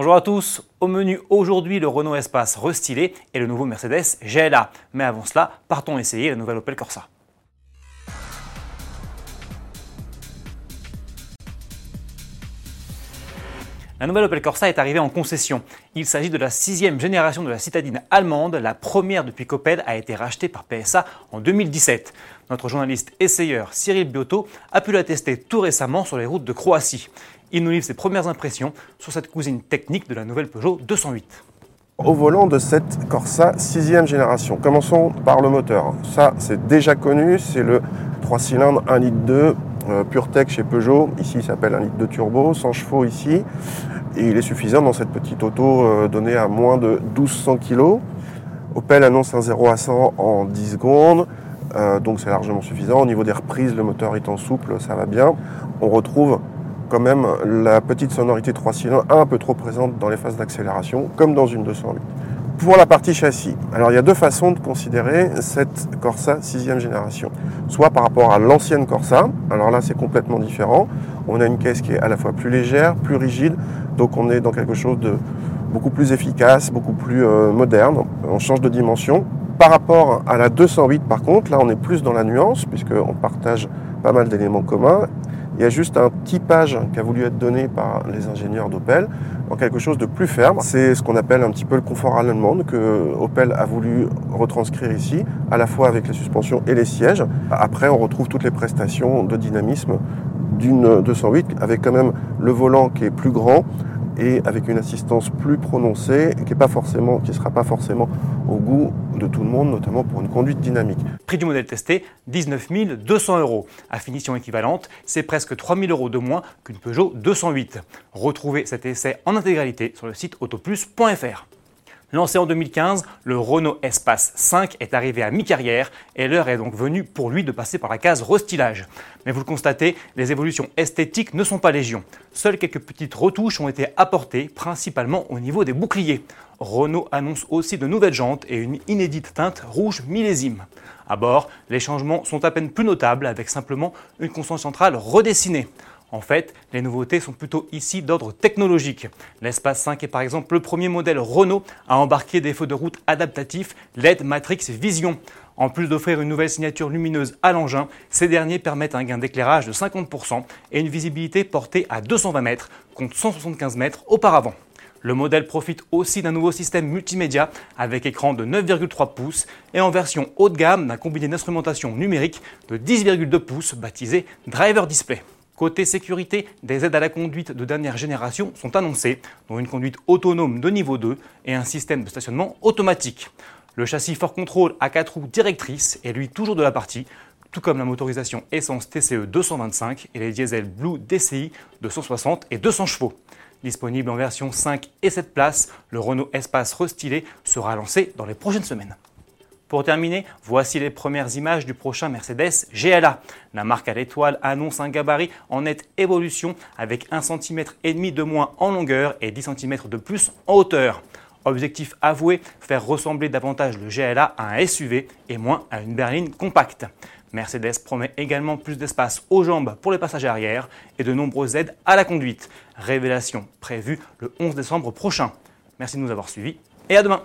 Bonjour à tous, au menu aujourd'hui le Renault Espace restylé et le nouveau Mercedes GLA. Mais avant cela, partons essayer la nouvelle Opel Corsa. La nouvelle Opel Corsa est arrivée en concession. Il s'agit de la sixième génération de la citadine allemande, la première depuis qu'Opel a été rachetée par PSA en 2017. Notre journaliste essayeur Cyril Biotto a pu la tester tout récemment sur les routes de Croatie. Il nous livre ses premières impressions sur cette cousine technique de la nouvelle Peugeot 208 au volant de cette Corsa sixième génération. Commençons par le moteur. Ça, c'est déjà connu, c'est le 3 cylindres 1 litre 2 euh, PureTech chez Peugeot. Ici, il s'appelle un litre de turbo, 100 chevaux ici. Et il est suffisant dans cette petite auto euh, donnée à moins de 1200 kg. Opel annonce un 0 à 100 en 10 secondes. Euh, donc c'est largement suffisant. Au niveau des reprises, le moteur étant souple, ça va bien. On retrouve quand même la petite sonorité 3 cylindres un peu trop présente dans les phases d'accélération, comme dans une 208. Pour la partie châssis, alors il y a deux façons de considérer cette Corsa sixième génération. Soit par rapport à l'ancienne Corsa, alors là c'est complètement différent. On a une caisse qui est à la fois plus légère, plus rigide, donc on est dans quelque chose de beaucoup plus efficace, beaucoup plus euh, moderne. On change de dimension. Par rapport à la 208 par contre, là on est plus dans la nuance puisqu'on partage pas mal d'éléments communs il y a juste un typage qui a voulu être donné par les ingénieurs d'Opel en quelque chose de plus ferme. C'est ce qu'on appelle un petit peu le confort allemand que Opel a voulu retranscrire ici, à la fois avec les suspensions et les sièges. Après, on retrouve toutes les prestations de dynamisme d'une 208 avec quand même le volant qui est plus grand, et avec une assistance plus prononcée qui ne sera pas forcément au goût de tout le monde, notamment pour une conduite dynamique. Prix du modèle testé, 19 200 euros. À finition équivalente, c'est presque 3 000 euros de moins qu'une Peugeot 208. Retrouvez cet essai en intégralité sur le site autoplus.fr. Lancé en 2015, le Renault Espace 5 est arrivé à mi-carrière et l'heure est donc venue pour lui de passer par la case restylage. Mais vous le constatez, les évolutions esthétiques ne sont pas légion. Seules quelques petites retouches ont été apportées, principalement au niveau des boucliers. Renault annonce aussi de nouvelles jantes et une inédite teinte rouge millésime. À bord, les changements sont à peine plus notables avec simplement une console centrale redessinée. En fait, les nouveautés sont plutôt ici d'ordre technologique. L'Espace 5 est par exemple le premier modèle Renault à embarquer des feux de route adaptatifs LED Matrix Vision. En plus d'offrir une nouvelle signature lumineuse à l'engin, ces derniers permettent un gain d'éclairage de 50% et une visibilité portée à 220 mètres contre 175 mètres auparavant. Le modèle profite aussi d'un nouveau système multimédia avec écran de 9,3 pouces et en version haut de gamme d'un combiné d'instrumentation numérique de 10,2 pouces baptisé Driver Display. Côté sécurité, des aides à la conduite de dernière génération sont annoncées, dont une conduite autonome de niveau 2 et un système de stationnement automatique. Le châssis Fort Control à 4 roues directrices est lui toujours de la partie, tout comme la motorisation essence TCE 225 et les diesels Blue DCI de 160 et 200 chevaux. Disponible en version 5 et 7 places, le Renault Espace restylé sera lancé dans les prochaines semaines. Pour terminer, voici les premières images du prochain Mercedes GLA. La marque à l'étoile annonce un gabarit en nette évolution avec 1,5 cm de moins en longueur et 10 cm de plus en hauteur. Objectif avoué, faire ressembler davantage le GLA à un SUV et moins à une berline compacte. Mercedes promet également plus d'espace aux jambes pour les passagers arrière et de nombreuses aides à la conduite. Révélation prévue le 11 décembre prochain. Merci de nous avoir suivis et à demain